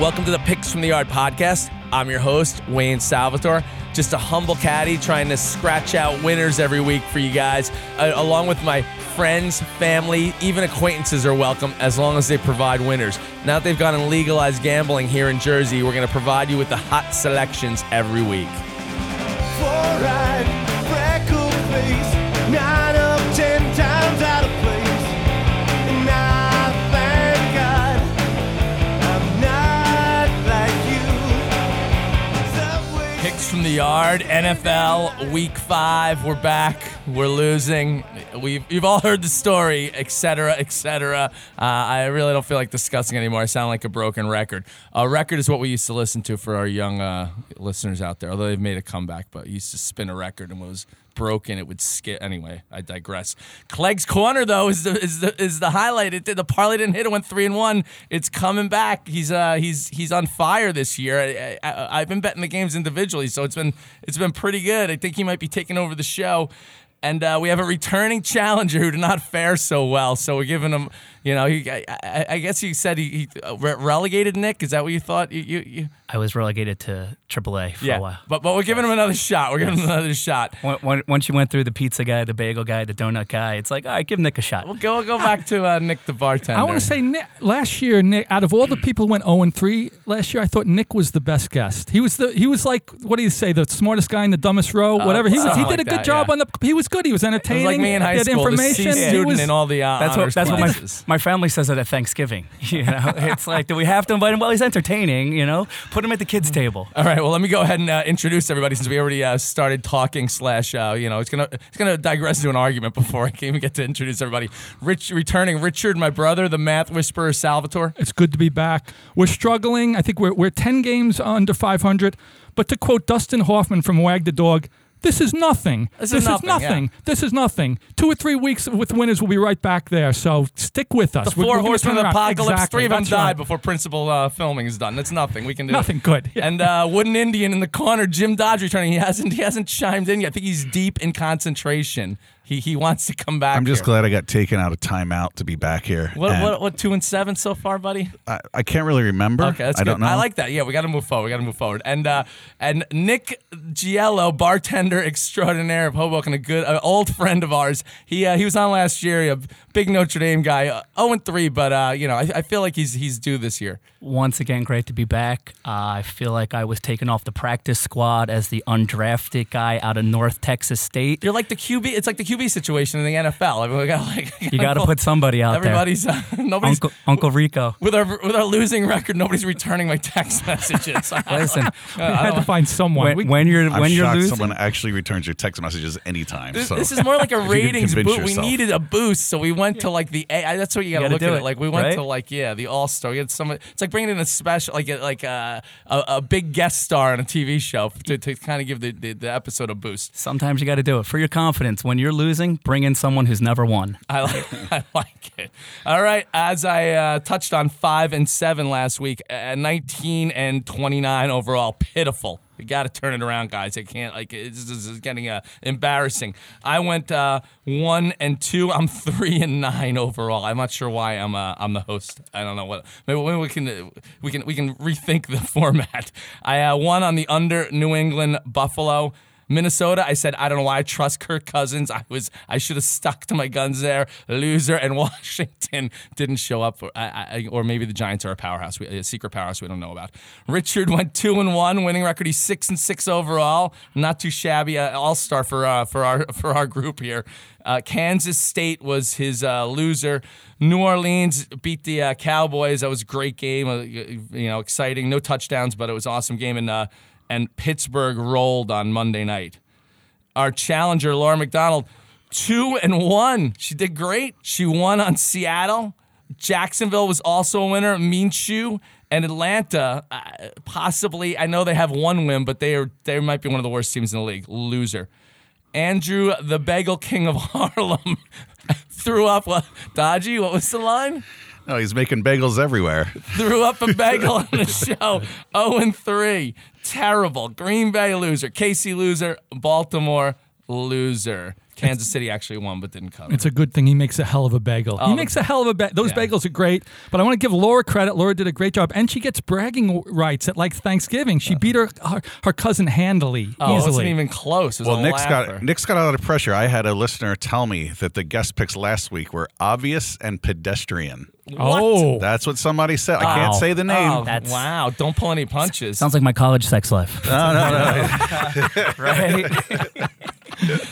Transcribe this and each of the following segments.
Welcome to the Picks from the Yard podcast. I'm your host, Wayne Salvatore. Just a humble caddy trying to scratch out winners every week for you guys, uh, along with my friends, family, even acquaintances are welcome as long as they provide winners. Now that they've gone and legalized gambling here in Jersey, we're going to provide you with the hot selections every week. Yard, NFL Week Five. We're back. We're losing. We've you've all heard the story, etc., etc. Uh, I really don't feel like discussing anymore. I sound like a broken record. A record is what we used to listen to for our young uh, listeners out there. Although they've made a comeback, but used to spin a record and was broken, it would skip. Anyway, I digress. Clegg's corner though is the is the is the highlight. It did the parlay didn't hit. It went three and one. It's coming back. He's uh he's he's on fire this year. I, I, I've been betting the games individually, so it's been it's been pretty good. I think he might be taking over the show. And uh, we have a returning challenger who did not fare so well. So we're giving him, you know, he, I, I, I guess you said he, he uh, re- relegated Nick. Is that what you thought? You, you, you I was relegated to AAA for a while. But but we're giving him another shot. We're giving him another shot. Once- Once once you went through the pizza guy, the bagel guy, the donut guy, it's like, all right, give Nick a shot. We'll go we'll go back to uh, Nick the bartender. I want to say Nick, last year, Nick, out of all the people who went 0 and 3 last year, I thought Nick was the best guest. He was the he was like what do you say, the smartest guy in the dumbest row, whatever. He was he Uh, something did a good that, job yeah. on the he was good. He was It entertaining. was like me in high he had school, the information. C He student was, in all the uh, That's what honors that's what my classes. My family says it at Thanksgiving. You know, it's like, do we have to invite him? Well, he's entertaining. You know, put him at the kids' table. All right, well, let me go ahead and uh, introduce everybody since we already uh, started talking. Slash, uh, you know, it's gonna it's gonna digress into an argument before I can even get to introduce everybody. Rich, returning Richard, my brother, the math whisperer Salvatore. It's good to be back. We're struggling. I think we're we're 10 games under 500. But to quote Dustin Hoffman from Wag the Dog, this is nothing. This is nothing, yeah. This is nothing. Two or three weeks with winners, we'll be right back there. So stick with us. The We're- four we're gonna horsemen turn of the around. apocalypse. Exactly. Three of them That's died right. before principal uh, filming is done. That's nothing. We can do Nothing good. And uh, Wooden Indian in the corner, Jim Dodge returning. He hasn't he hasn't chimed in yet. I think he's deep in concentration. He he wants to come back. I'm just here. glad I got taken out of timeout to be back here. What, what what two and seven so far, buddy? I, I can't really remember. Okay, that's I good. don't know. I like that. Yeah, we got to move forward. We got to move forward. And uh, and Nick Giello, bartender extraordinaire of Hoboken, a good uh, old friend of ours. He uh, he was on last year. A big Notre Dame guy. Uh, 0 and three, but uh, you know I, I feel like he's he's due this year. Once again, great to be back. Uh, I feel like I was taken off the practice squad as the undrafted guy out of North Texas State. You're like the QB. It's like the QB situation in the NFL. I mean, we got like You got to put somebody out everybody's uh, there. nobody's. Uncle, Uncle Rico. with our with our losing record, nobody's returning my text messages. Listen, we had to find someone. when, We- when you're I'm when you're losing, someone actually returns your text messages anytime. This, so. this is more like a If ratings convince boost. We needed a boost, so we went to like the A, That's what you got to look at it. it, Like we went right? to like yeah, the All Star. We had some. It's like bringing in a special, like a, like a, a, a big guest star on a TV show to, to kind of give the, the, the episode a boost. sometimes you got to do it for your confidence. When you're losing, bring in someone who's never won. I like, I like it. All right, as I uh, touched on five and seven last week, uh, 19 and 29 overall, pitiful. You got to turn it around, guys. I can't like this is getting uh, embarrassing. I went uh, one and two. I'm three and nine overall. I'm not sure why I'm uh, I'm the host. I don't know what. Maybe, maybe we can uh, we can we can rethink the format. I uh, won on the under New England Buffalo. Minnesota, I said I don't know why I trust Kirk Cousins. I was I should have stuck to my guns there. Loser, and Washington didn't show up for, I, I, or maybe the Giants are a powerhouse, we, a secret powerhouse we don't know about. Richard went two and one, winning record. He's six and six overall, not too shabby. Uh, All star for uh, for our for our group here. Uh, Kansas State was his uh, loser. New Orleans beat the uh, Cowboys. That was a great game. Uh, you know, exciting. No touchdowns, but it was awesome game. And uh, and Pittsburgh rolled on Monday night. Our challenger, Laura McDonald, two and one. She did great. She won on Seattle. Jacksonville was also a winner. Minshew and Atlanta, uh, possibly. I know they have one win, but they are they might be one of the worst teams in the league. Loser. Andrew, the Bagel King of Harlem, threw up what? Dodgy. What was the line? No, he's making bagels everywhere. threw up a bagel on the show. 0 and 3. Terrible. Green Bay loser. Casey loser. Baltimore loser. Kansas City actually won, but didn't cover. It's a good thing he makes a hell of a bagel. Oh, he makes a hell of a bagel. Those Yeah. bagels are great. But I want to give Laura credit. Laura did a great job, and she gets bragging rights at like Thanksgiving. She uh-huh. beat her her, her cousin handily, oh, it wasn't even close. It was Well, a Nick's laugher. got Nick's got a lot of pressure. I had a listener tell me that the guest picks last week were obvious and pedestrian. oh, That's what somebody said. I can't Wow. say the name. Oh, That's- wow! Don't pull any punches. Sounds like my college sex life. No, no, no. right?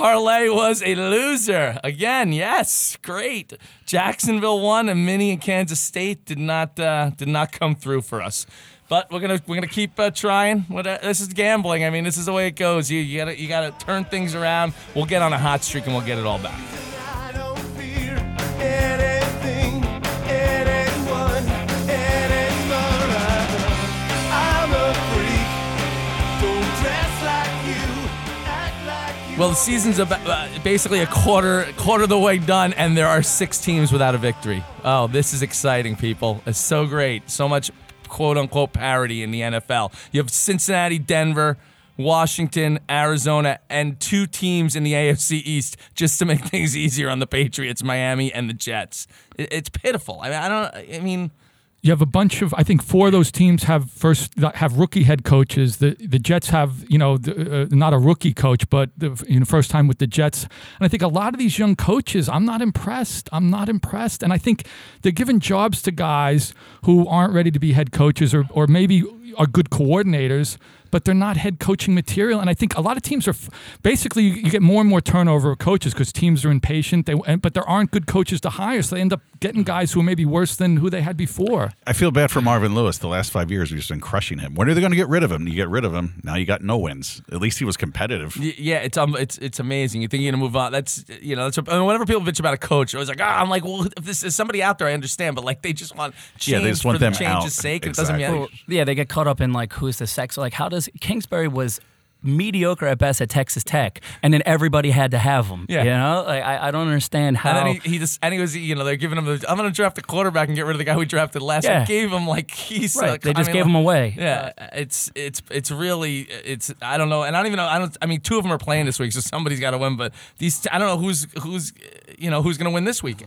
Parlay was a loser again. Yes, great. Jacksonville won, and Minnie and Kansas State did not uh, did not come through for us. But we're gonna we're gonna keep uh, trying. Uh, this is gambling. I mean, this is the way it goes. You, you gotta you gotta turn things around. We'll get on a hot streak and we'll get it all back. Well, the season's about, uh, basically a quarter quarter of the way done, and there are six teams without a victory. Oh, this is exciting, people! It's so great. So much quote unquote parity in the NFL. You have Cincinnati, Denver. Washington, Arizona, and two teams in the AFC East just to make things easier on the Patriots, Miami, and the Jets. It- It's pitiful. I mean, I don't. I mean, you have a bunch of. I think four of those teams have first have rookie head coaches. The the Jets have you know the, uh, not a rookie coach, but the you know, first time with the Jets. And I think a lot of these young coaches, I'm not impressed. I'm not impressed. And I think they're giving jobs to guys who aren't ready to be head coaches or or maybe are good coordinators. But they're not head coaching material, and I think a lot of teams are f- basically you, you get more and more turnover of coaches because teams are impatient. They, and, but there aren't good coaches to hire, so they end up getting guys who are maybe worse than who they had before. I feel bad for Marvin Lewis. The last five years, we've just been crushing him. When are they going to get rid of him? You get rid of him. Now you got no wins. At least he was competitive. Y- Yeah, it's um, it's it's amazing. You think you're gonna move on? That's you know, that's I mean, whenever people bitch about a coach, I was like, ah, I'm like, well, if this is somebody out there, I understand, but like they just want change Yeah, they just want for them the change's out. sake. It Exactly. doesn't mean Well, yeah, they get caught up in like who's the sex. Like, how does Kingsbury was mediocre at best at Texas Tech, and then everybody had to have him. Yeah. you know, like I, I don't understand how. And then he, he just and he was you know they're giving him the I'm gonna draft the quarterback and get rid of the guy we drafted last. Yeah. I gave him like he's right, like, they I just mean, gave like- him away. Yeah, it's it's it's really it's I don't know, and I don't even know. I don't. I mean, two of them are playing this week, so somebody's got to win. But these, I don't know who's who's you know who's gonna win this week.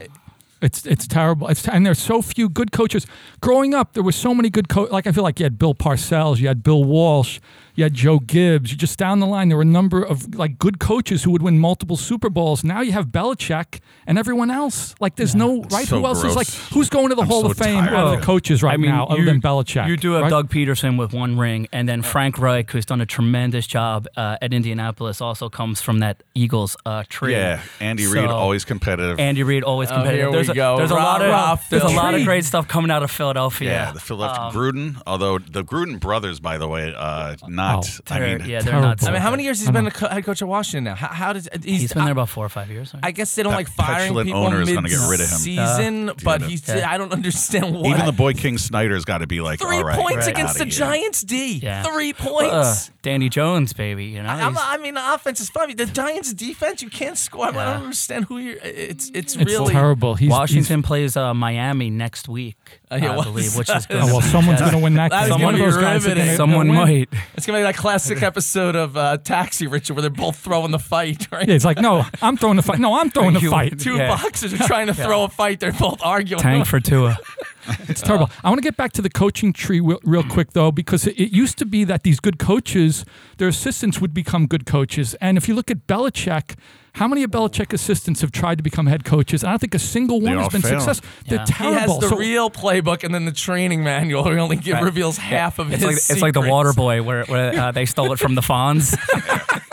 It's it's terrible. It's and there's so few good coaches. Growing up, there were so many good coaches. Like I feel like you had Bill Parcells, you had Bill Walsh, you had Joe Gibbs. You just down the line, there were a number of like good coaches who would win multiple Super Bowls. Now you have Belichick and everyone else. Like there's no right. so who else is like who's going to the I'm Hall so of Fame tired out of of the coaches right I mean, now, other than Belichick? You do have right? Doug Pederson with one ring, and then Frank Reich, who's done a tremendous job uh, at Indianapolis, also comes from that Eagles uh, tree. Yeah, Andy Reid always competitive. Andy Reid always Oh, competitive. here we there's a, go. There's a lot of rah, there's a Phil. lot of great stuff coming out of Philadelphia. yeah, the Philadelphia Um, Gruden. Although the Gruden brothers, by the way, uh, not. Oh, I mean, yeah, they're terrible. nuts. I mean, how many years has he I been know. the co- head coach of Washington now? How, how does he's, He's been I- there about four or five years. Right? I guess they don't That like firing people owner is mid gonna get rid of him. season, but Yeah. he's Yeah. I don't understand why. even the boy King Snyder's got to be like, three all right, points get against the here. Giants D. Yeah. Three Uh, points. Danny Jones, baby. You know, I'm, I mean, the offense is funny. The Giants' defense, you can't score. I, I don't understand who you're. It's it's, It's really terrible. He's, Washington plays uh, Miami next week, Uh, yeah, I what believe, is which is that? good. Oh, well, someone's going to win that. That is game. gonna One of be those guys are riveting. gonna- Someone gonna win. might. It's gonna be that classic episode of uh, Taxi, Richard, where they're both throwing the fight. Right? Yeah, it's like, no, I'm throwing the fight. No, I'm throwing the fight. Two Yeah. boxers are trying to throw a fight. They're both arguing. Tank for Tua. It's terrible. I want to get back to the coaching tree real, real quick, though, because it, it used to be that these good coaches, their assistants would become good coaches. And if you look at Belichick, how many of Belichick assistants have tried to become head coaches? I don't think a single one has been fail. successful. They're Yeah. He has the So- real playbook and then the training manual. He only give, reveals half of It's his. like it's like the. Water Boy, where, where uh, they stole it from the Fonz,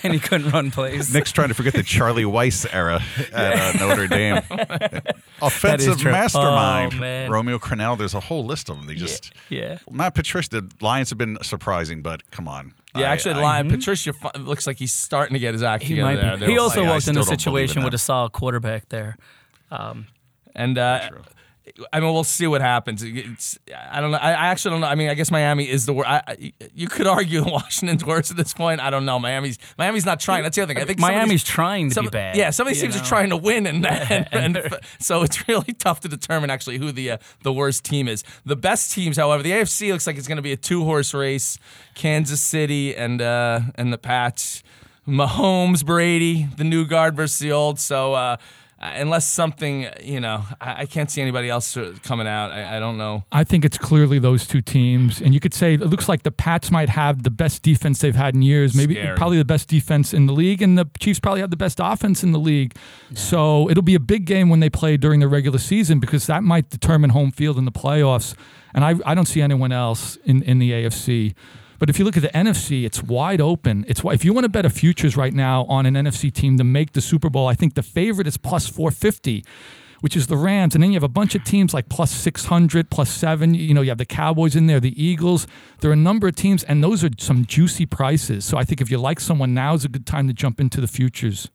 and he couldn't run plays. Nick's trying to forget the Charlie Weis era at uh, Notre Dame. Offensive mastermind. Oh. Romeo Crennel. There's a whole list of them. They just. Yeah. Matt Patricia, the Lions have been surprising, but come on. Yeah, I- actually, I- Lion Patricia looks like he's starting to get his act He together. might be. They're He also I walked in a still don't believe it situation with a solid quarterback there. Um, And uh, I mean, we'll see what happens. It's I don't know. I, I actually don't know. I mean, I guess Miami is the worst. I, you could argue Washington's worse at this point. I don't know. Miami's Miami's not trying. That's the other thing. I think Miami's trying to some- be bad. Yeah, some of these are trying to win, and, and, and so it's really tough to determine actually who the uh, the worst team is. The best teams, however, the AFC looks like it's going to be a two horse race: Kansas City and uh, and the Pats. Mahomes, Brady, the new guard versus the old. So uh, unless something, you know, I, I can't see anybody else uh, coming out. I, I don't know. I think it's clearly those two teams, and you could say it looks like the Pats might have the best defense they've had in years, maybe Scary. probably the best defense in the league, and the Chiefs probably have the best offense in the league. So it'll be a big game when they play during the regular season because that might determine home field in the playoffs. And I, I don't see anyone else in, in the AFC. But if you look at the NFC, it's wide open. It's if you want to bet a futures right now on an NFC team to make the Super Bowl, I think the favorite is plus 450 which is the Rams. And then you have a bunch of teams like plus 600, plus seven. You know, you have the Cowboys in there, the Eagles. There are a number of teams, and those are some juicy prices. So I think if you like someone, now is a good time to jump into the futures.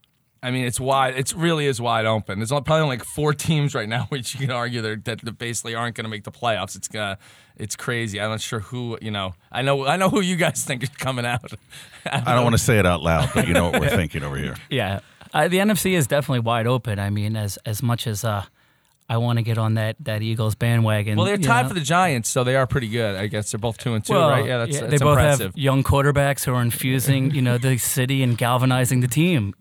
I mean, it's wide. It really is wide open. There's probably only like four teams right now, which you can argue that that that basically aren't going to make the playoffs. It's gonna, it's crazy. I'm not sure who. You know, I know, I know who you guys think is coming out. I don't want to say it out loud, but you know what we're thinking over here. Yeah, uh, the NFC is definitely wide open. I mean, as as much as uh, I want to get on that that Eagles bandwagon. Well, they're tied know. for the Giants, so they are pretty good. I guess they're both two and two, Well, right? Yeah, that's, they that's both impressive. have young quarterbacks who are infusing, you know, the city and galvanizing the team.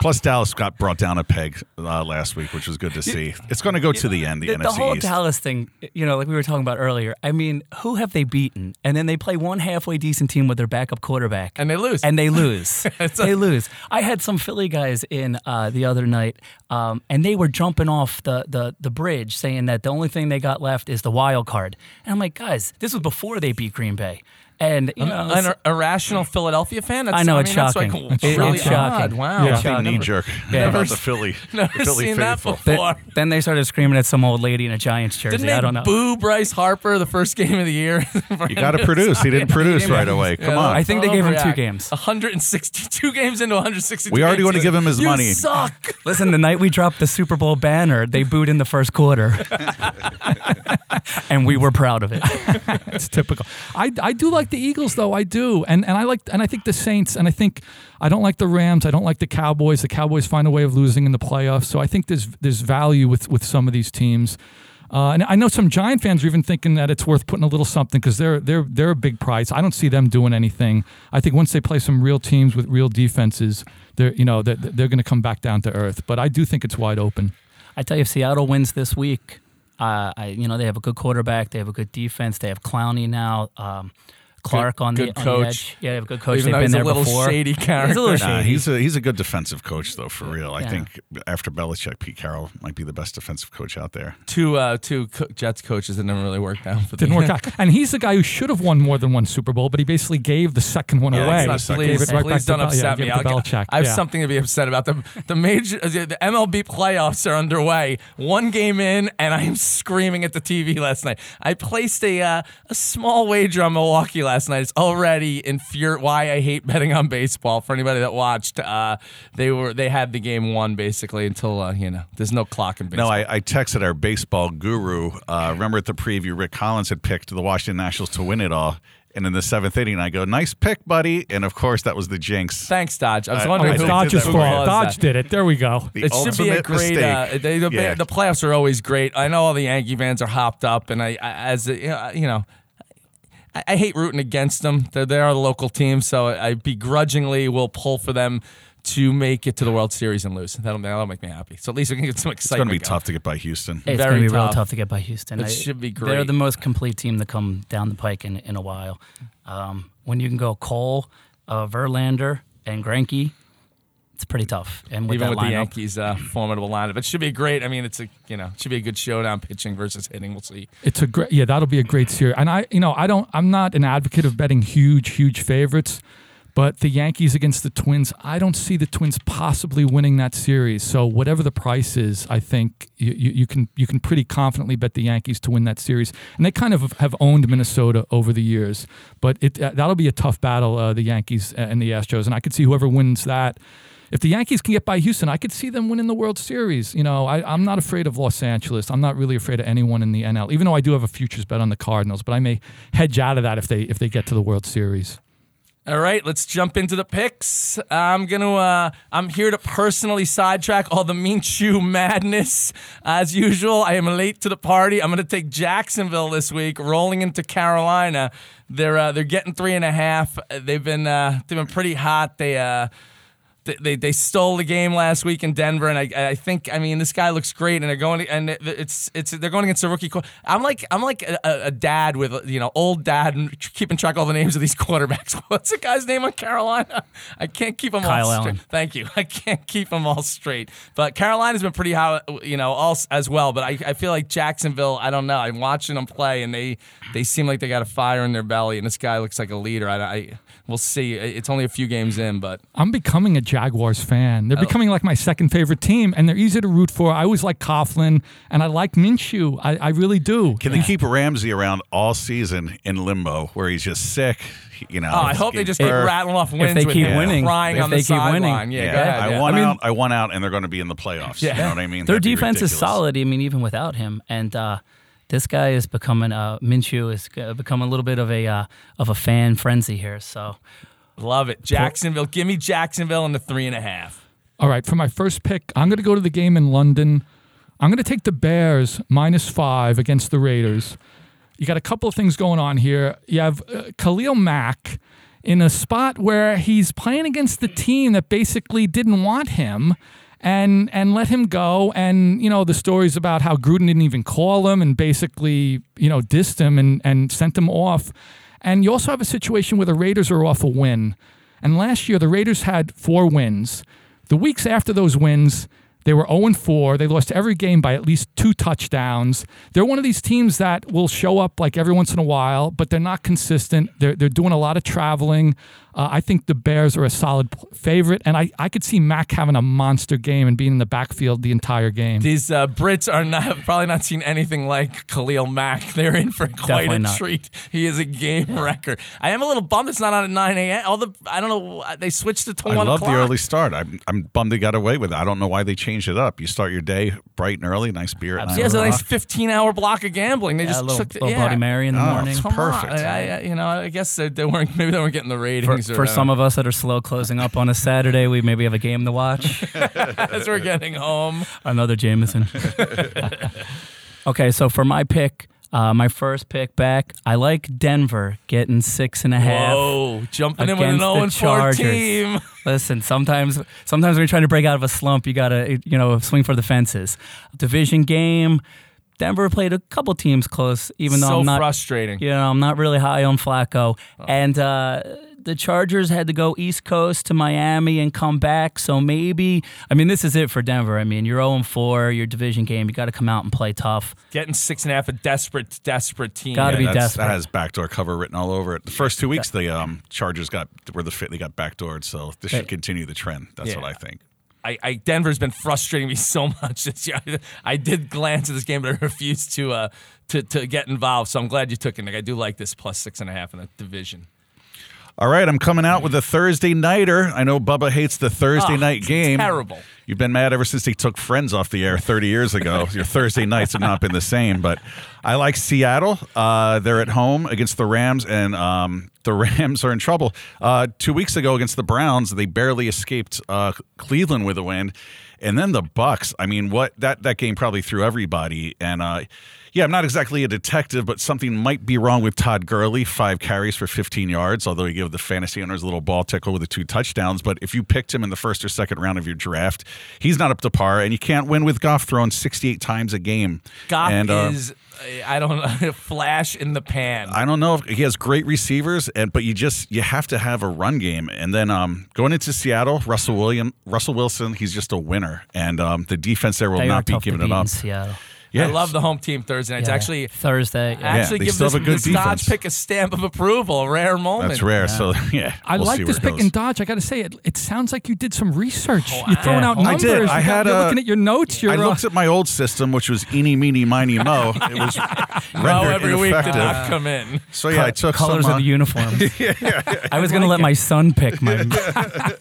Plus, Dallas got brought down a peg uh, last week, which was good to see. It's going to go to the end, the, The, NFC the whole East. Dallas thing, you know, like we were talking about earlier. I mean, who have they beaten? And then they play one halfway decent team with their backup quarterback, and they lose. and they lose. They a- lose. I had some Philly guys in uh, the other night, um, and they were jumping off the, the the bridge, saying that the only thing they got left is the wild card. And I'm like, guys, this was before they beat Green Bay, and you know, an irrational Philadelphia fan. That's, I know, I it's mean, that's shocking. Like, It's really shocking. odd. Wow. Yeah. Big knee jerk Yeah. about the Philly, Never the Philly seen that before. Then, then they started screaming at some old lady in a Giants jersey. Didn't they I don't know. boo Bryce Harper the first game of the year? You got to produce. He didn't produce right away. Come on. I think they gave him two games. 162 games into 162. We already wanna give him his You money. Suck. Listen, the night we dropped the Super Bowl banner, they booed in the first quarter, and we were proud of it. It's typical. I, I do like the Eagles though. I do, and and I like and I think the Saints, and I think I don't like the Rams. I don't like the Cowboys. The Cowboys find a way of losing in the playoffs. So I think there's there's value with with some of these teams. Uh, and I know some Giant fans are even thinking that it's worth putting a little something because they're they're they're a big price. I don't see them doing anything. I think once they play some real teams with real defenses, they're you know they're, they're going to come back down to earth. But I do think it's wide open. I tell you, if Seattle wins this week, uh, I you know they have a good quarterback, they have a good defense, they have Clowney now, um, Clark on good the on coach. the edge. Yeah, they have a good coach. Even They've though been he's a there little before. shady He's a character. little Nah, shady. he's a he's a good defensive coach though, for real. I Yeah. think after Belichick, Pete Carroll might be the best defensive coach out there. Two uh, two co- Jets coaches that never really worked out for Didn't the work out. And he's the guy who should have won more than one Super Bowl, but he basically gave the second one Yeah, away. not- please, Gave right please don't Bel- yeah, upset gave me. I'll- Belichick. I have Yeah. something to be upset about. The the major the MLB playoffs are underway. One game in, and I am screaming at the TV last night. I placed a uh, a small wager on Milwaukee last night. It's already infuri- Why I hate betting on baseball. For anybody that watched, uh, they were they had the game won basically until uh, you know there's no clock in baseball. No, I, I texted our baseball guru. Uh, remember at the preview, Rick Collins had picked the Washington Nationals to win it all. And in the seventh inning, I go, nice pick, buddy. And of course, that was the jinx. Thanks, Dodge. I was wondering I who did Dodge's that fault. caused Dodge did it. There we go. The It should be a ultimate great. Uh, mistake. they, the, Yeah. the playoffs are always great. I know all the Yankee fans are hopped up, and I, I as you know, you know, I, I hate rooting against them. They're, they are the local team, so I begrudgingly will pull for them to make it to the World Series and lose. That'll, that'll make me happy. So at least we can get some excitement. It's going to be going. tough to get by Houston. It's Very going to be real tough. tough to get by Houston. It I- should be great. They're the most complete team to come down the pike in, in a while. Um, when you can go Cole, uh, Verlander, and Greinke, it's pretty tough. And with Even that with the Yankees' uh, formidable lineup, it should be great. I mean, it's a you know, it should be a good showdown, pitching versus hitting. We'll see. It's a great, yeah, that'll be a great series. And I, you know, I don't, I'm not an advocate of betting huge, huge favorites, but the Yankees against the Twins, I don't see the Twins possibly winning that series. So whatever the price is, I think you, you, you can you can pretty confidently bet the Yankees to win that series. And they kind of have owned Minnesota over the years, but it uh, that'll be a tough battle, uh, the Yankees and the Astros. And I could see whoever wins that. If the Yankees can get by Houston, I could see them winning the World Series. You know, I, I'm not afraid of Los Angeles. I'm not really afraid of anyone in the NL, even though I do have a futures bet on the Cardinals. But I may hedge out of that if they if they get to the World Series. All right, let's jump into the picks. I'm gonna, uh, I'm here to personally sidetrack all the Minshew madness. As usual, I am late to the party. I'm gonna take Jacksonville this week, rolling into Carolina. They're uh, they're getting three and a half. They've been uh, they've been pretty hot. They uh, they, they, stole the game last week in Denver, and I, I think I mean this guy looks great, and they're going and it's it's they're going against a rookie. I'm like I'm like a, a dad with you know old dad and keeping track of all the names of these quarterbacks. What's the guy's name on Carolina? I can't keep them Kyle all Allen. straight. Thank you. I can't keep them all straight. But Carolina's been pretty high, you know, all as well. But I, I feel like Jacksonville. I don't know. I'm watching them play, and they they seem like they got a fire in their belly, and this guy looks like a leader. I, I we'll see. It's only a few games in, but. I'm becoming a Jaguars fan. They're becoming like my second favorite team, and they're easy to root for. I always like Coughlin, and I like Minshew. I, I really do. Can they keep Ramsey around all season in limbo, where he's just sick? You know. Oh, I hope they just keep rattling off wins If they with keep him winning, crying if on the they keep winning. sideline. Yeah, Yeah, go ahead. I yeah. won I mean- out. I won out, and they're going to be in the playoffs. Yeah. You know what I mean? Their That'd defense is solid. I mean, even without him, and uh, this guy is becoming uh, Minshew is become a little bit of a uh, of a fan frenzy here. So Love it. Jacksonville. Give me Jacksonville in the three and a half. All right, for my first pick, I'm going to go to the game in London. I'm going to take the Bears minus five against the Raiders. You got a couple of things going on here. You have uh, Khalil Mack in a spot where he's playing against the team that basically didn't want him and and let him go. And you know the stories about how Gruden didn't even call him and basically you know dissed him and and sent him off. And you also have a situation where the Raiders are off a win. And last year the Raiders had four wins. The weeks after those wins, they were 0 4. They lost every game by at least two touchdowns. They're one of these teams that will show up like every once in a while, but they're not consistent. They're, they're doing a lot of traveling. Uh, I think the Bears are a solid favorite, and I, I could see Mack having a monster game and being in the backfield the entire game. These uh, Brits are not probably not seen anything like Khalil Mack. They're in for quite Definitely a not. treat. He is a game wrecker. I am a little bummed it's not on at nine a.m. All the I don't know. They switched it to I one I love o'clock. the early start. I'm, I'm bummed they got away with it. I don't know why they changed it up. You start your day bright and early, nice beer at He has a nice fifteen-hour block of gambling. They yeah, just a little, took the, little yeah. Bloody Mary in the Oh, morning. it's Come Perfect. on. I, I, you know, I guess they, they weren't. Maybe they weren't getting the For, ratings. or for some of us that are slow closing up on a Saturday, we maybe have a game to watch. as we're getting home. Another Jameson. okay, so for my pick, uh, my first pick back, I like Denver getting six and a half. Whoa, jumping in with an against the 0 and 4 Chargers. team. Listen, sometimes sometimes when you're trying to break out of a slump, you gotta you know swing for the fences. Division game. Denver played a couple teams close, even though so I'm not frustrating. you know, I'm not really high on Flacco. Oh. And uh, the Chargers had to go East Coast to Miami and come back. So maybe, I mean, this is it for Denver. I mean, you're 0 4, your division game. You got to come out and play tough. Getting six and a half, a desperate, desperate team. Gotta be that's- desperate. That has backdoor cover written all over it. The first two weeks, the um, Chargers got were the fit. They got backdoored, so this should continue the trend. That's Yeah. what I think. I, I Denver's been frustrating me so much this year. I did glance at this game, but I refused to uh to, to get involved. So I'm glad you took it. Nick. I do like this plus six and a half in the division. All right, I'm coming out with a Thursday nighter. I know Bubba hates the Thursday Oh, night game. terrible. You've been mad ever since he took Friends off the air 30 years ago. Your Thursday nights have not been the same, but I like Seattle. Uh, they're at home against the Rams, and um, the Rams are in trouble. Uh, two weeks ago against the Browns, they barely escaped uh, Cleveland with a win, and then the Bucs. I mean, what that that game probably threw everybody. And uh, yeah, I'm not exactly a detective, but something might be wrong with Todd Gurley. Five carries for 15 yards, although he gave the fantasy owners a little ball tickle with the two touchdowns. But if you picked him in the first or second round of your draft, he's not up to par, and you can't win with Goff throwing 68 times a game. Goff and, uh, is I don't know flash in the pan. I don't know if he has great receivers, and but you just you have to have a run game. And then um, going into Seattle, Russell William, Russell Wilson, he's just a winner, and um, the defense there will They are not be tough to giving beat it up. in Seattle. I love the home team Thursday nights. Yeah. Actually, Thursday. yeah. actually they give still this, a good this Dodge pick a stamp of approval. Rare moment. That's rare. So yeah, I we'll see like this pick goes. in Dodge. I got to say, it, it sounds like you did some research. Oh, You're throwing yeah. out I numbers. did. You I had you're a- looking at your notes. You're I uh, looked at my old system, which was eeny, meeny, miny, mo. It was No, rendered every week did not come in. So yeah, I took colors some. of uh, the uniforms. I was gonna let my son pick my.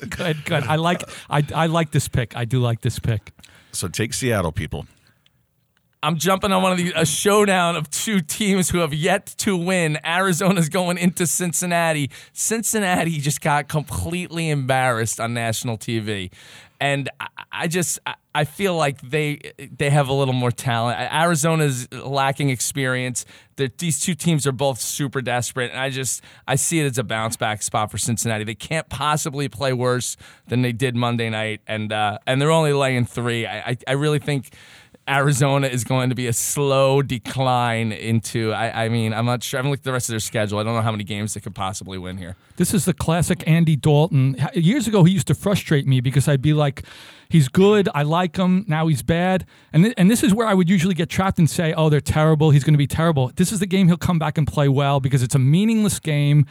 good, good. I like, I, I like this pick. I do like this pick. so take Seattle, people. I'm jumping on one of these a showdown of two teams who have yet to win. Arizona's going into Cincinnati. Cincinnati just got completely embarrassed on national TV. And I- I just I- I feel like they they have a little more talent. Arizona's lacking experience. The, these two teams are both super desperate, and I just I see it as a bounce back spot for Cincinnati. They can't possibly play worse than they did Monday night, and uh, and they're only laying three. I I, I really think. Arizona is going to be a slow decline into. I, I mean, I'm not sure. I haven't looked at the rest of their schedule. I don't know how many games they could possibly win here. This is the classic Andy Dalton. Years ago, he used to frustrate me because I'd be like, he's good, I like him, now he's bad. And, th- and this is where I would usually get trapped and say, oh, they're terrible, he's going to be terrible. This is the game he'll come back and play well because it's a meaningless game.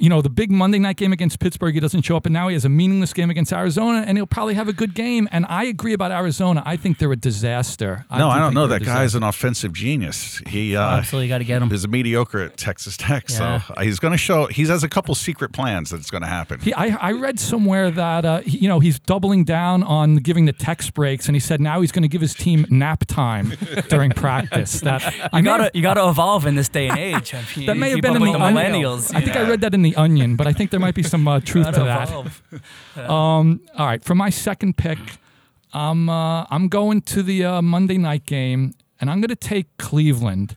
You know, the big Monday night game against Pittsburgh, he doesn't show up, and now he has a meaningless game against Arizona, and he'll probably have a good game. And I agree about Arizona. I think they're a disaster. No, do I don't know. That guy's an offensive genius. He uh, Absolutely got to get him. He's a mediocre at Texas Tech, Yeah. so he's going to show. He has a couple secret plans that's going to happen. He, I, I read somewhere that uh, he- you know he's doubling down on giving the text breaks, and he said now he's going to give his team nap time during practice. That You gotta have- you gotta evolve in this day and age. I mean, that may have been in the, the millennials. I think I read that in the Onion, but I think there might be some uh, truth to that. Um, all right, for my second pick, I'm uh, I'm going to the uh, Monday night game, and I'm going to take Cleveland.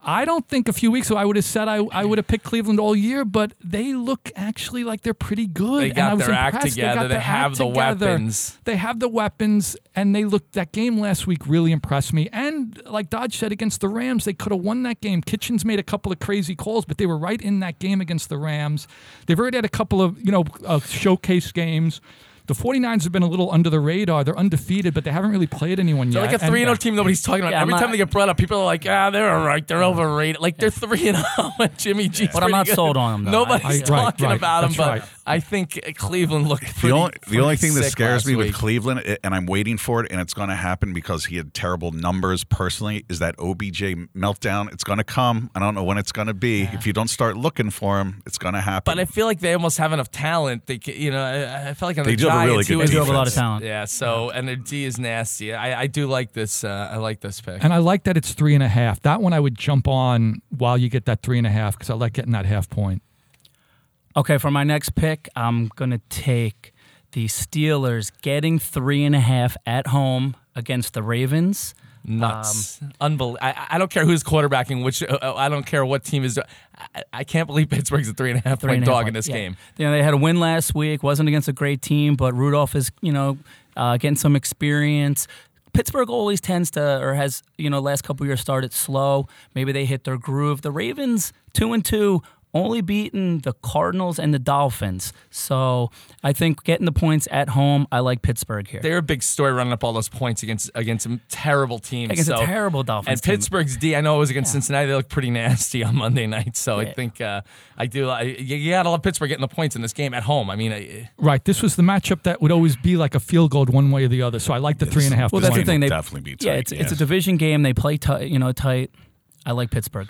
I don't think a few weeks ago I would have said I, I would have picked Cleveland all year, but they look actually like they're pretty good. They and got I was their act impressed. together. got They have the together. weapons. They have the weapons, and they looked. That game last week really impressed me. And like Dodge said against the Rams, they could have won that game. Kitchens made a couple of crazy calls, but they were right in that game against the Rams. They've already had a couple of you know uh, showcase games. The 49ers have been a little under the radar. They're undefeated, but they haven't really played anyone They're yet. like a And- three and zero team nobody's talking about. Yeah, Every I'm time they get brought up, people are like, "Ah, they're all right. They're overrated." Like they're three and zero. and Jimmy G. But I'm not sold on 'em, though. Nobody's I- talking right. about them, That's but right. I think Cleveland looked The pretty. only, the only thing that scares last me with. Cleveland, and I'm waiting for it, and it's going to happen because he had terrible numbers personally, is that OBJ meltdown. It's going to come. I don't know when it's going to be. If you don't start looking for him, it's going to happen. But I feel like they almost have enough talent. They, ca- you know, I, I feel like on They the do have a Giants, really good was- They do have a lot of talent. Yeah. So and their D is nasty. I, I do like this. Uh, I like this pick. And I like that it's three and a half. That one I would jump on while you get that three and a half because I like getting that half point. Okay, for my next pick, I'm gonna take the Steelers getting three and a half at home against the Ravens. Nuts. Unbelievable. I, I don't care who's quarterbacking, which uh, I don't care what team is. I, I can't believe Pittsburgh's a three and a half point and a half dog in this yeah. game. You know, they had a win last week. wasn't against a great team, but Rudolph is you know uh, getting some experience. Pittsburgh always tends to, or has you know, last couple years started slow. Maybe they hit their groove. The Ravens two and two. Only beaten the Cardinals and the Dolphins. So I think getting the points at home, I like Pittsburgh here. They're a big story running up all those points against against some terrible teams. Against a terrible Dolphins And team. Pittsburgh's D, I know it was against Cincinnati. They look pretty nasty on Monday night. So I think uh, I do. I, you, you gotta love Pittsburgh getting the points in this game at home. I mean, I, Right. This was the matchup that would always be like a field goal one way or the other. So I like the three and a half. Well, that's the thing. They definitely be Yeah, tight, it's it's a division game. They play tight, you know, tight. I like Pittsburgh.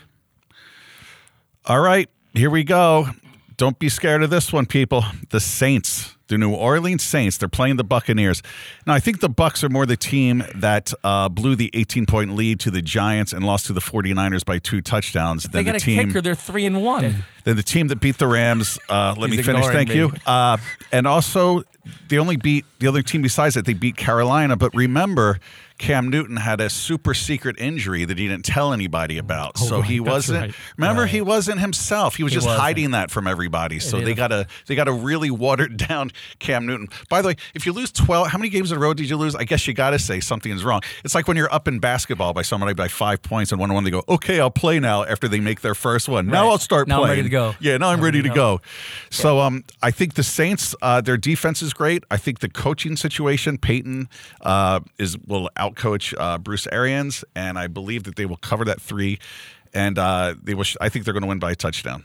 All right, here we go. Don't be scared of this one, people. The Saints, the New Orleans Saints, they're playing the Buccaneers. Now, I think the Bucs are more the team that uh, blew the 18-point lead to the Giants and lost to the 49ers by two touchdowns they got the a team kicker. They're three and one. than the team that beat the Rams. Uh, let He's me finish. Thank you. Uh, and also, they only beat the other team besides that. They beat Carolina. But remember, Cam Newton had a super secret injury that he didn't tell anybody about. Oh, so right, he wasn't. right. Remember, he wasn't himself. He was He just wasn't. hiding that from everybody. So they got a they got a really watered down Cam Newton. By the way, if you lose twelve, how many games in a row did you lose? I guess you got to say something's wrong. It's like when you're up in basketball by somebody by five points and one on one they go, okay, I'll play now. After they make their first one, now I'll start Now I'm playing. ready to go. Yeah, now I'm ready ready to to go. So um, I think the Saints, uh, their defense is great. I think the coaching situation, Payton uh, is will outcoach uh, Bruce Arians, and I believe that they will cover that three, and uh, they will. I think they're going to win by a touchdown.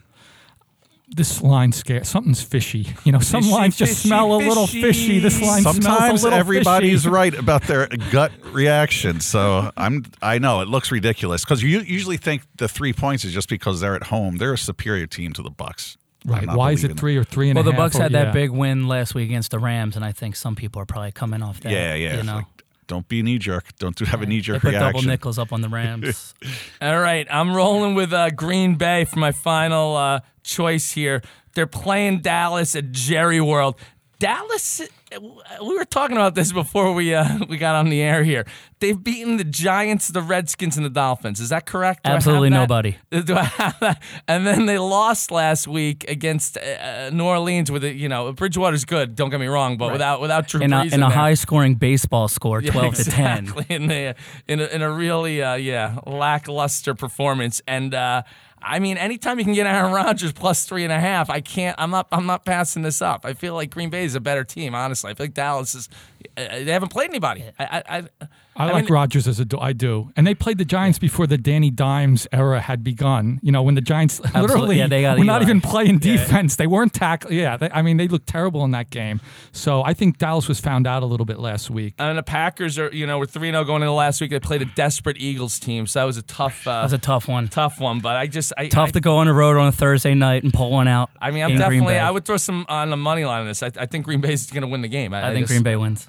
This line scare something's fishy. You know, some Fishy, lines just fishy, smell a little fishy. fishy. This line smells Sometimes a little everybody's fishy. right about their gut reaction. So I'm. I know it looks ridiculous because you usually think the three points is just because they're at home. They're a superior team to the Bucs. Right. Why is it three or three and a Well, the Bucs or- had yeah. that big win last week against the Rams, and I think some people are probably coming off that. Yeah, yeah. You know, like- Don't be a knee jerk. Don't do, have a knee jerk put double nickels up on the Rams. All right, I'm rolling with uh, Green Bay for my final uh, choice here. They're playing Dallas at Jerry World. Dallas, we were talking about this before we uh, we got on the air here. They've beaten the Giants, the Redskins, and the Dolphins. Is that correct? Do Absolutely nobody. Do I have that? And then they lost last week against uh, New Orleans with it. You know, Bridgewater's good. Don't get me wrong, but without without Drew in a, in a high scoring baseball score, Yeah, 12 to 10. In, the, in, a, in a really, uh, yeah, lackluster performance. And, uh, I mean, anytime you can get Aaron Rodgers plus three and a half, I can't. I'm not. I'm not passing this up. I feel like Green Bay is a better team. Honestly, I feel like Dallas is. Uh, they haven't played anybody. I. I, I, I, like mean, Rodgers as a do- I do, and they played the Giants before the Danny Dimes era had begun. You know, when the Giants literally Yeah, they got were not even playing defense. They weren't tackling. Yeah, they, I mean, they looked terrible in that game. So I think Dallas was found out a little bit last week. And the Packers are, you know, we're three zero going into last week. They played a desperate Eagles team, so that was a tough, uh, That was a tough one. tough one. But I just, I, Tough I, to go on the road on a Thursday night and pull one out. I mean, I'm definitely. I would throw some on the money line on this. I, I think Green Bay is going to win the game. I, I think just- Green Bay wins.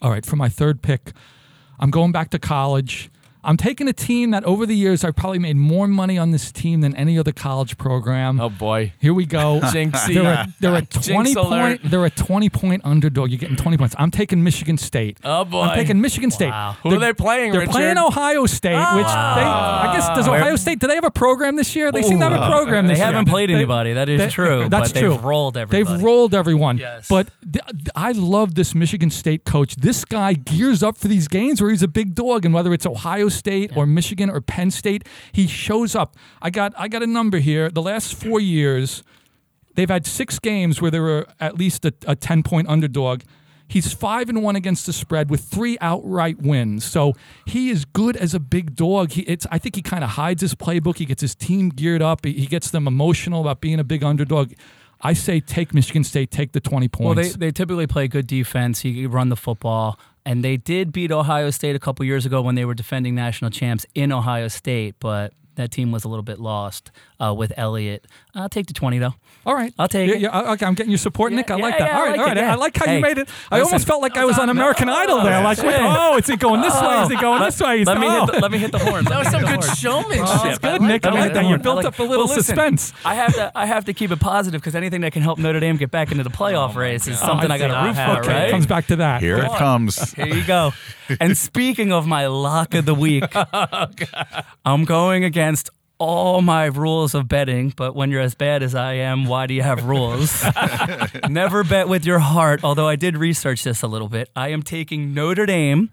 All right, for my third pick, I'm going back to college. I'm taking a team that over the years I've probably made more money on this team than any other college program. Oh boy, Here we go. Jinxie. They're a, they're a Jinx twenty alert. point. They're a twenty point underdog. You're getting twenty points. I'm taking Michigan State. Oh, boy. I'm taking Michigan State. Wow. Who are they playing, They're Richard? playing Ohio State, ah. which they, I guess does Ohio State. Do they have a program this year? They seem to have a program They this year. haven't played They- anybody. That is they- true. That's true. They've rolled everybody. They've rolled everyone. Yes. But th- I love this Michigan State coach. This guy gears up for these games where he's a big dog, and whether it's Ohio State or Michigan or Penn State, he shows up. I got I got a number here. The last four years, they've had six games where they were at least a, a ten point underdog. He's five and one against the spread with three outright wins. So he is good as a big dog. He, it's I think he kind of hides his playbook. He gets his team geared up. He, he gets them emotional about being a big underdog. I say take Michigan State, take the twenty points. Well, they, they typically play good defense. You run the football. And they did beat Ohio State a couple years ago when they were defending national champs in Ohio State, but that team was a little bit lost uh, with Elliott. I'll take the 20, though. all right, I'll take yeah, it. Yeah, okay, I'm getting your support, Yeah, Nick. I yeah, like that. yeah, all I like all it, yeah. I like how Hey, you made it. I listen, almost felt like I was on American Idol there. Like, wait, oh, is he going this way? Is he going this way? He's- Let me, oh. hit the, let me hit the horn. That was some good showmanship. Oh, That's good, Nick. I like that. You built up a little suspense. I have to I have to keep it positive because anything that can help Notre Dame get back into the playoff race is something I, got to root for, Okay, right? comes back to that. Here it comes. Here you go. and speaking of my lock of the week, I'm going against all my rules of betting, but when you're as bad as I am, why do you have rules? Never bet with your heart, although I did research this a little bit. I am taking Notre Dame,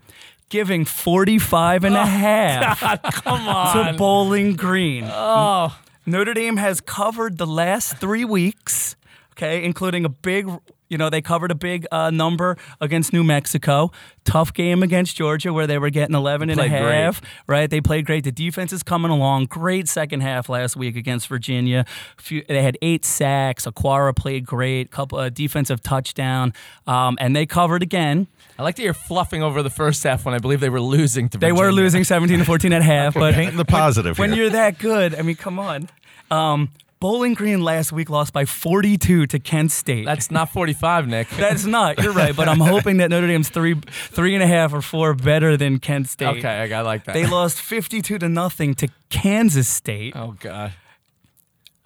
giving 45 and a oh, half Come to. Bowling Green. Oh, Notre Dame has covered the last three weeks, okay, including a big, you know, they covered a big uh, number against New Mexico. Tough game against Georgia where they were getting 11 and a Played great. right? They played great. The defense is coming along. Great second half last week against Virginia. Few, they had eight sacks. Okwara played great, couple uh, defensive touchdown, um, and they covered again. I like that you're fluffing over the first half when I believe they were losing to They were losing 17 to 14 at half, but Painting the positive when here. you're that good, I mean, come on. Um, Bowling Green last week lost by 42 to Kent State. That's not 45, Nick. That's not. You're right, but I'm hoping that Notre Dame's three, three and a half or four better than Kent State. okay, I, like that. They lost 52 to nothing to Kansas State. oh God,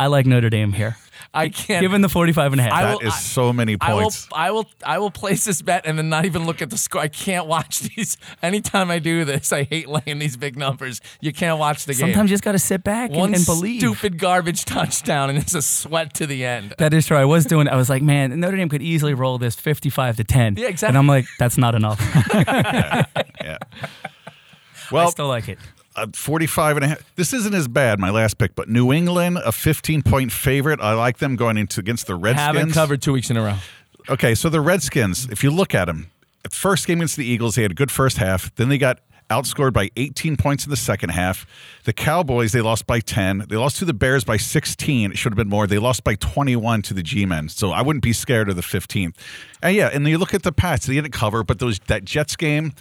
I like Notre Dame here, I can't. given the 45 and a half. I That will- is so many I will, points. I will, I will place this bet and then not even look at the score. I can't watch these. Anytime I do this, I hate laying these big numbers. You can't watch the game. Sometimes you just got to sit back and, one and believe. stupid garbage touchdown and it's a sweat to the end. That is true. I was doing. I was like, man, Notre Dame could easily roll this 55 to 10. Yeah, exactly. And I'm like, that's not enough. yeah. I Well, still like it. Uh, 45 and a half. This isn't as bad, my last pick, but New England, a 15 point favorite. I like them going into against the Redskins. Haven't covered two weeks in a row. Okay, so the Redskins, if you look at them, at first game against the Eagles, they had a good first half. Then they got outscored by 18 points in the second half. The Cowboys, they lost by 10. They lost to the Bears by 16. It should have been more. They lost by 21 to the G-Men. So I wouldn't be scared of the 15th. And yeah, and then you look at the Pats, they didn't cover, but those that Jets game,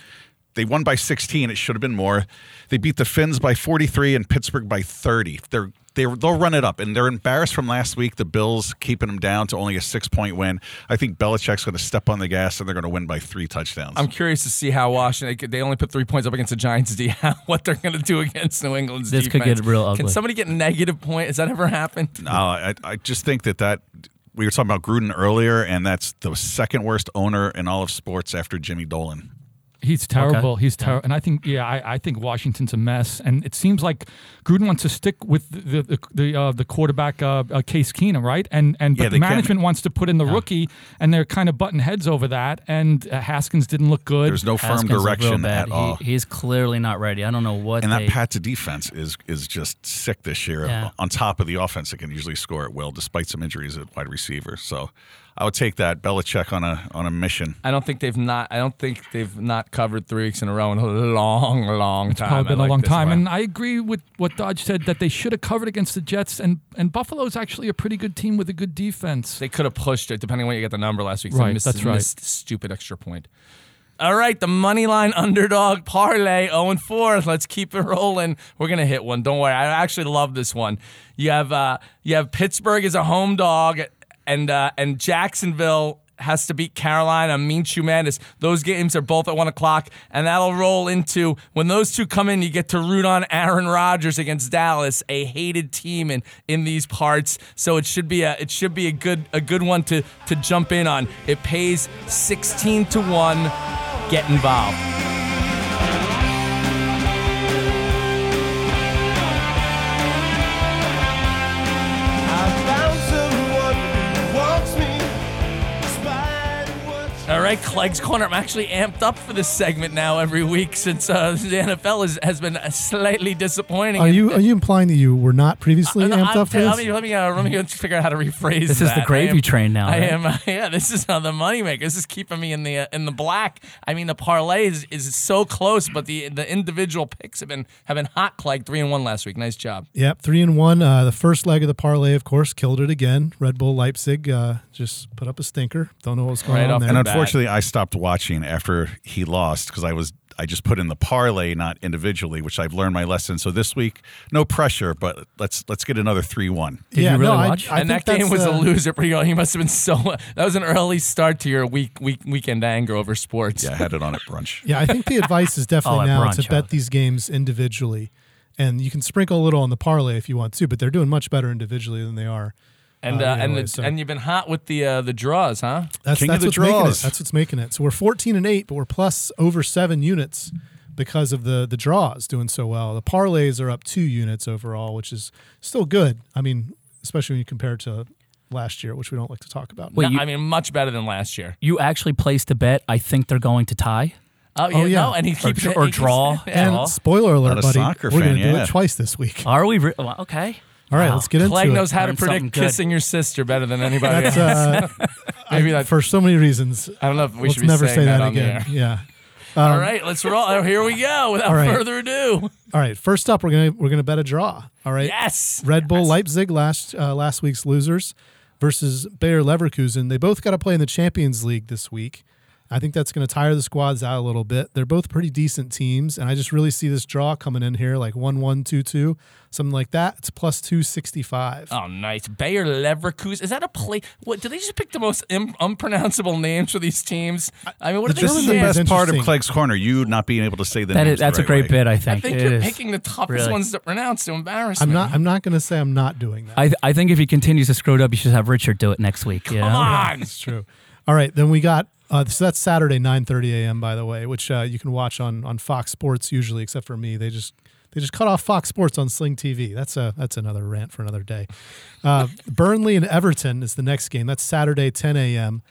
they won by 16. It should have been more. They beat the Finns by 43 and Pittsburgh by 30. They're they they'll run it up, and they're embarrassed from last week. The Bills keeping them down to only a six point win. I think Belichick's going to step on the gas, and they're going to win by three touchdowns. I'm curious to see how Washington. They only put three points up against the Giants. D. What they're going to do against New England's This could get real ugly. Can somebody get negative point? Has that ever happened? No, I, I just think that that we were talking about Gruden earlier, and that's the second worst owner in all of sports after Jimmy Dolan. He's terrible. He's terrible, and I think yeah, I, I think Washington's a mess. And it seems like Gruden wants to stick with the the the, uh, the quarterback uh, uh, Case Keenum, right? And and Yeah, but they the can't- management wants to put in the rookie, and they're kind of butting heads over that. And uh, Haskins didn't look good. There's no firm Haskins direction bad. at He- all. he's clearly not ready. I don't know what And they. that Pats defense is is just sick this year. Yeah. On top of the offense, that can usually score at will, despite some injuries at wide receiver. So, I would take that Belichick on a on a mission. I don't think they've not. I don't think they've not covered three weeks in a row in a long, long time. It's probably been I a like long time, one. and I agree with what Dodge said that they should have covered against the Jets. And and Buffalo's actually a pretty good team with a good defense. They could have pushed it, depending on what you get the number last week. Right, they missed, that's right. missed stupid extra point. All right, the money line underdog parlay 0 and 4. Let's keep it rolling. We're gonna hit one. Don't worry. I actually love this one. You have uh, you have Pittsburgh as a home dog, and uh, and Jacksonville has to beat Carolina. Minshew Madness. Those games are both at one o'clock, and that'll roll into when those two come in. You get to root on Aaron Rodgers against Dallas, a hated team in in these parts. So it should be a it should be a good a good one to to jump in on. It pays sixteen to one. Get involved. What All right, Clegg's Corner. I'm actually amped up for this segment now every week since uh, the NFL is, has been slightly disappointing. Are you are you implying that you were not previously Uh, no, amped I'm up for this? Let me let me, uh, let me figure out how to rephrase This is the gravy am- train now, I right? am. Yeah, this is uh, the moneymaker. This is keeping me in the uh, in the black. I mean, the parlay is, is so close, but the the individual picks have been have been hot. Clegg three and one last week. Nice job. Yep, three and one. Uh, the first leg of the parlay, of course, killed it again. Red Bull Leipzig uh, just put up a stinker. Don't know what's going Right on off there. the And bad. Unfortunately, I stopped watching after he lost because I was I just put in the parlay, not individually, which I've learned my lesson. So this week, no pressure, but let's let's get another three one. Did yeah, you really no, watch? I, and think that game that's, was a uh, loser. Pretty. You must have been so. That was an early start to your week week weekend anger over sports. Yeah, I had it on at brunch. Yeah, I think the advice is definitely Oh, now brunch, to huh? bet these games individually, and you can sprinkle a little on the parlay if you want to. But they're doing much better individually than they are. And Uh, uh, either and way, the, so- and you've been hot with the uh, the draws, huh? That's, King of the what's making it. That's what's making it. So we're 14 and eight, but we're plus over seven units because of the the draws doing so well. The parlays are up two units overall, which is still good. I mean, especially when you compare it to last year, which we don't like to talk about. Wait, No, you- I mean, much better than last year. You actually placed a bet. I think they're going to tie. Oh yeah, Oh, yeah. no, and he keeps dr- it- or he keeps- draw. and Yeah. spoiler alert, buddy, we're going to do it twice this week. Are we? Re- well, okay. All right, Wow. let's get into Clegg it. knows how to Learned something predict kissing your sister better than anybody That's else. uh, Maybe that. for so many reasons. I don't know if we Let's should be never say that, on again. air. Yeah. All right, let's roll. Oh, here we go. Without All right. further ado, All right. First up, we're gonna we're gonna bet a draw. All right. yes, Red Bull Leipzig last uh, last week's losers versus Bayer Leverkusen. They both got to play in the Champions League this week. I think that's going to tire the squads out a little bit. They're both pretty decent teams, and I just really see this draw coming in here like 1 1 2 2, something like that. It's plus 265. Oh, nice. Bayer Leverkusen. Is that a play? What? do they just pick the most Im- unpronounceable names for these teams? I mean, what The are This they is German the name is best part of. Clegg's Corner. You not being able to say the That names is, that's the a great way. bit. I think. I think. think It you're is. picking the toughest Really. ones to pronounce to embarrass I'm me. not I'm not going to say I'm not doing that. I, I think if he continues to screw it up, you should have Richard do it next week. You Come know? on. It's true. All right, then we got uh, so that's Saturday 9:30 a.m. by the way, which uh, you can watch on on Fox Sports usually, except for me. They just they just cut off Fox Sports on Sling TV. That's a that's another rant for another day. Uh, Burnley and Everton is the next game. That's Saturday 10 a.m.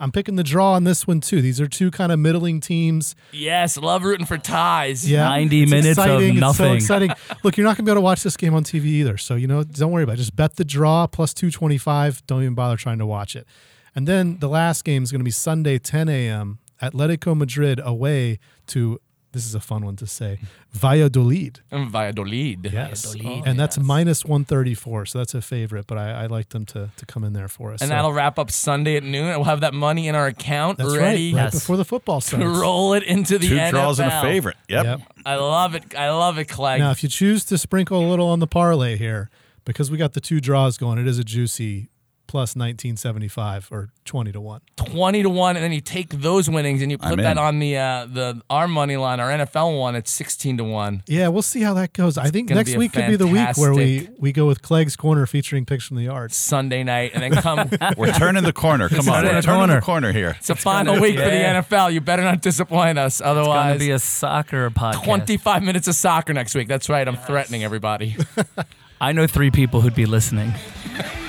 I'm picking the draw on this one too. These are two kind of middling teams. Yes, love rooting for ties. Yeah, 90 it's minutes of exciting. It's so exciting. Look, you're not going to be able to watch this game on TV either. So you know, don't worry about it. Just bet the draw plus 225. Don't even bother trying to watch it. And then the last game is going to be Sunday 10 a.m. Atletico Madrid away to. This is a fun one to say. Valladolid. And Valladolid. Yes. Valladolid, oh. and that's yes. minus 134. So that's a favorite, but I, I like them to, to come in there for us. And So that'll wrap up Sunday at noon. and We'll have that money in our account that's ready right. Right Yes. before the football to roll it into the Two NFL. draws and a favorite. Yep. Yep. I love it. I love it, Clegg. Now, if you choose to sprinkle a little on the parlay here, because we got the two draws going, it is a juicy plus 1975 or 20 to 1. 20 to 1 and then you take those winnings and you put that on the uh the our money line our NFL one it's 16 to 1 Yeah, we'll see how that goes. I think next week could be the week where we, we go with Clegg's Corner featuring Picks from the Yard. Sunday night and then come We're turning the corner. Come on, we're turning corner. the corner here. it's a final gonna- week for the yeah. NFL you better not disappoint us otherwise it's going otherwise to be a soccer podcast. 25 minutes of soccer next week that's right I'm threatening everybody I know three people who'd be listening.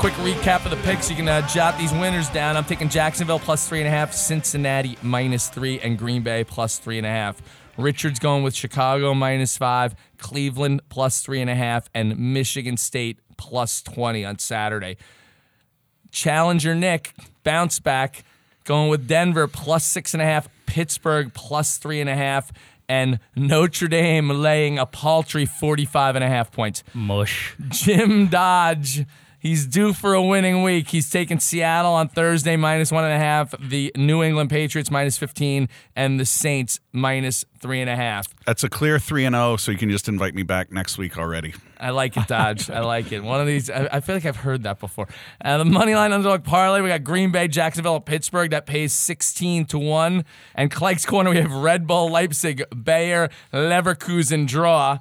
quick recap of the picks. You can uh, jot these winners down. I'm taking Jacksonville plus three and a half, Cincinnati minus three, and Green Bay plus three and a half. Richard's going with Chicago minus five, Cleveland plus three and a half, and Michigan State plus 20 on Saturday. Challenger Nick, bounce back, going with Denver plus six and a half, Pittsburgh plus three and a half, and Notre Dame laying a paltry 45 and a half points. Mush. Jim Dodge. He's due for a winning week. He's taking Seattle on Thursday minus one and a half, the New England Patriots minus 15, and the Saints minus three and a half. That's a clear three and zero. So you can just invite me back next week already. I like it, Dodge. I like it. One of these, I, I feel like I've heard that before. Uh, the money line underdog parlay, we got Green Bay, Jacksonville, Pittsburgh. That pays 16 to 1. And Clegg's Corner, we have Red Bull, Leipzig, Bayer, Leverkusen draw,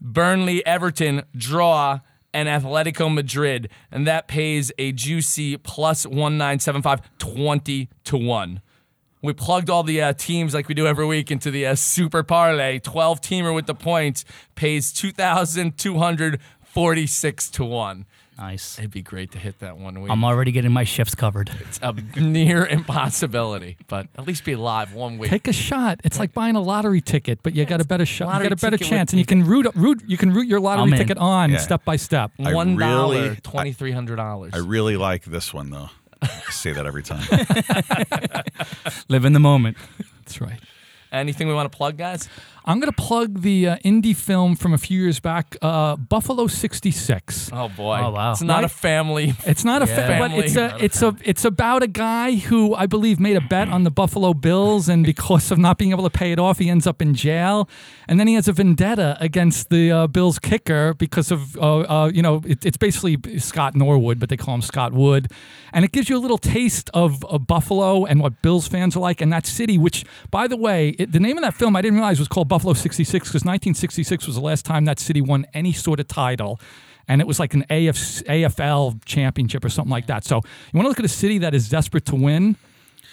Burnley, Everton draw, and Atletico Madrid. And that pays a juicy plus 1975, 20 to 1. We plugged all the uh, teams like we do every week into the uh, Super Parlay. 12 teamer with the points pays 2,246 to 1. Nice. It'd be great to hit that one week. I'm already getting my shifts covered. it's a near impossibility, but at least be live one week. Take a shot. It's like buying a lottery ticket, but you got a better shot. You got a better chance, and you can root, root. You can root your lottery ticket on Yeah. step by step. I One dollar, really- twenty three hundred dollars. I really like this one though. I say that every time. Live in the moment. That's right. Anything we want to plug, guys? I'm going to plug the uh, indie film from a few years back, uh, Buffalo '66. Oh boy! Oh, wow. It's not Right? a family. It's not a Yeah. fa- but it's a it's a it's about a guy who I believe made a bet on the Buffalo Bills, and because of not being able to pay it off, he ends up in jail, and then he has a vendetta against the uh, Bills kicker because of uh, uh, you know it, it's basically Scott Norwood, but they call him Scott Wood, and it gives you a little taste of, of Buffalo and what Bills fans are like, in that city. Which, by the way, it, the name of that film I didn't realize was called Buffalo '66 because 1966 was the last time that city won any sort of title and it was like an AF, AFL championship or something like that. So you want to look at a city that is desperate to win.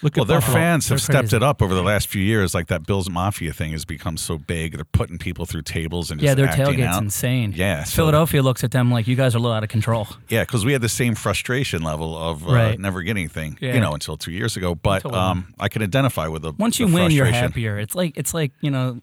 Look Well, at their Buffalo. fans have They're stepped crazy. it up over the last few years. Like that Bills Mafia thing has become so big. They're putting people through tables and just Yeah, their acting tailgate's out. insane. Yeah, so- Philadelphia looks at them like you guys are a little out of control. Yeah, because we had the same frustration level of uh, Right. never getting anything, Yeah. you know, until two years ago. But Until- um, I can identify with the Once the you win, you're frustration. happier. It's like it's like you know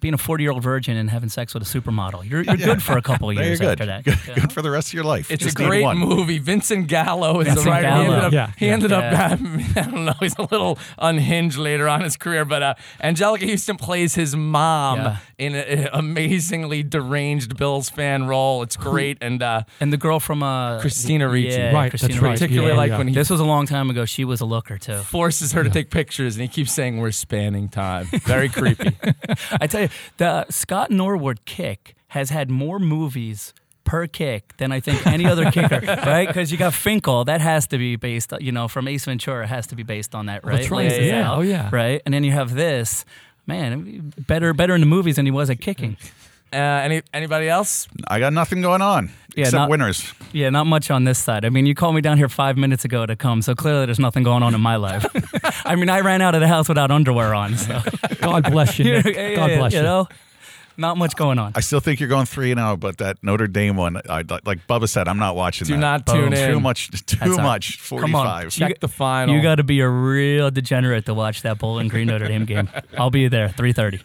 being a 40 year old virgin and having sex with a supermodel. You're, you're good for a couple of years you're after that. Good, you know? good for the rest of your life. It's Just a great one. movie. Vincent Gallo is Vincent the writer. He ended up, Yeah, he yeah. ended up Yeah. I don't know, he's a little unhinged later on in his career, but uh, Anjelica Huston plays his mom Yeah. in an amazingly deranged Bills fan role. It's great, and uh, And the girl from uh, Christina Ricci. Yeah, Right, that's Christina right. Ricci. particularly Yeah, like yeah. when he This was a long time ago. She was a looker too. forces her to take pictures, and he keeps saying we're spanning time. Very creepy. I tell you, the Scott Norwood kick has had more movies per kick than I think any other kicker, right? Because you got Finkle, that has to be based, you know, from Ace Ventura, has to be based on that, right? That's right. Lays oh, Yeah. out, Oh, yeah. Right, and then you have this, man, better, better in the movies than he was at kicking. Uh, any anybody else? I got nothing going on Yeah, except not- winners. Yeah, not much on this side. I mean, you called me down here five minutes ago to come, so clearly there's nothing going on in my life. I mean, I ran out of the house without underwear on, so God bless you. Nick. Yeah, God yeah, bless you you. know, not much going on. I still think you're going three and zero, but that Notre Dame one, I, like Bubba said, I'm not watching. Do that. not tune in. Too much. Too That's all- much. Come on. Forty-five. Check the final. You got to be a real degenerate to watch that Bowling Green Notre Dame game. I'll be there, 3:30.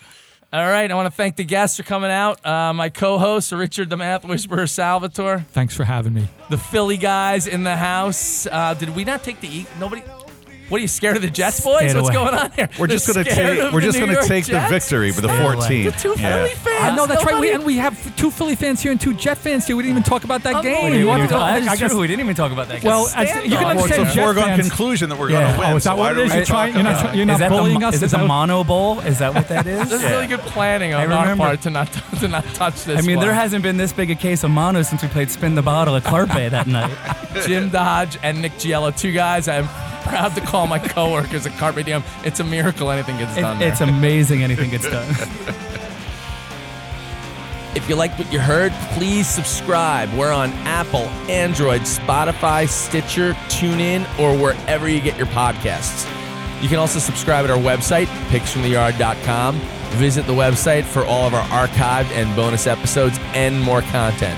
All right, I want to thank the guests for coming out. Uh, my co-host Richard the Math Whisperer Salvatore, Thanks for having me. the Philly guys in the house. Uh, did we not take the e- nobody? What are you scared of the Jets, boys? Stay What's away. going on here? We're They're just gonna take we're the just New gonna York take the victory with the Stay away. 14. The two Yeah. Philly fans. I know that's right. We, and we have two Philly fans here and two Jet fans here. We didn't even talk about that oh, game. Unbelievable. You want We to- didn't even I talk- guess- We didn't even talk about that. Game. Well, as, you can Standoff. Well, it's understand a foregone conclusion that we're Yeah. going to win. Oh, is that so what why it do is? we You're trying- you're not about try- it? you're not bullying us? Is Is it that the mono bowl? Is that what that is? This is really good planning on our part to not to not touch this. I mean, there hasn't been this big a case of mono since we played Spin the Bottle at Carpe that night. Jim Dodge and Nick Giello, two guys I'm proud to call my coworkers at Carpe Diem. It's a miracle anything gets It- done. there. it's amazing anything gets done. If you liked what you heard, please subscribe. We're on Apple, Android, Spotify, Stitcher, TuneIn, or wherever you get your podcasts. You can also subscribe at our website, picksfromtheyard.com. Visit the website for all of our archived and bonus episodes and more content.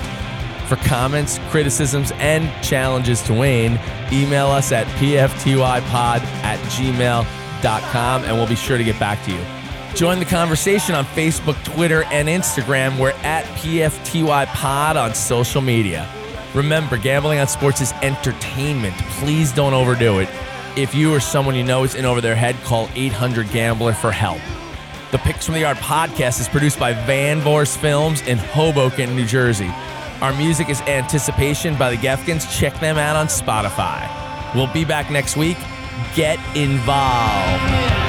For comments, criticisms, and challenges to Wayne, email us at pftypod at gmail.com and we'll be sure to get back to you. Join the conversation on Facebook, Twitter, and Instagram. We're at pftypod on social media. Remember, gambling on sports is entertainment. Please don't overdo it. If you or someone you know is in over their head, call 800 Gambler for help. The Picks from the Yard podcast is produced by Van Vorst Films in Hoboken, New Jersey. Our music is Anticipation by the Gefkins. Check them out on Spotify. We'll be back next week. Get involved.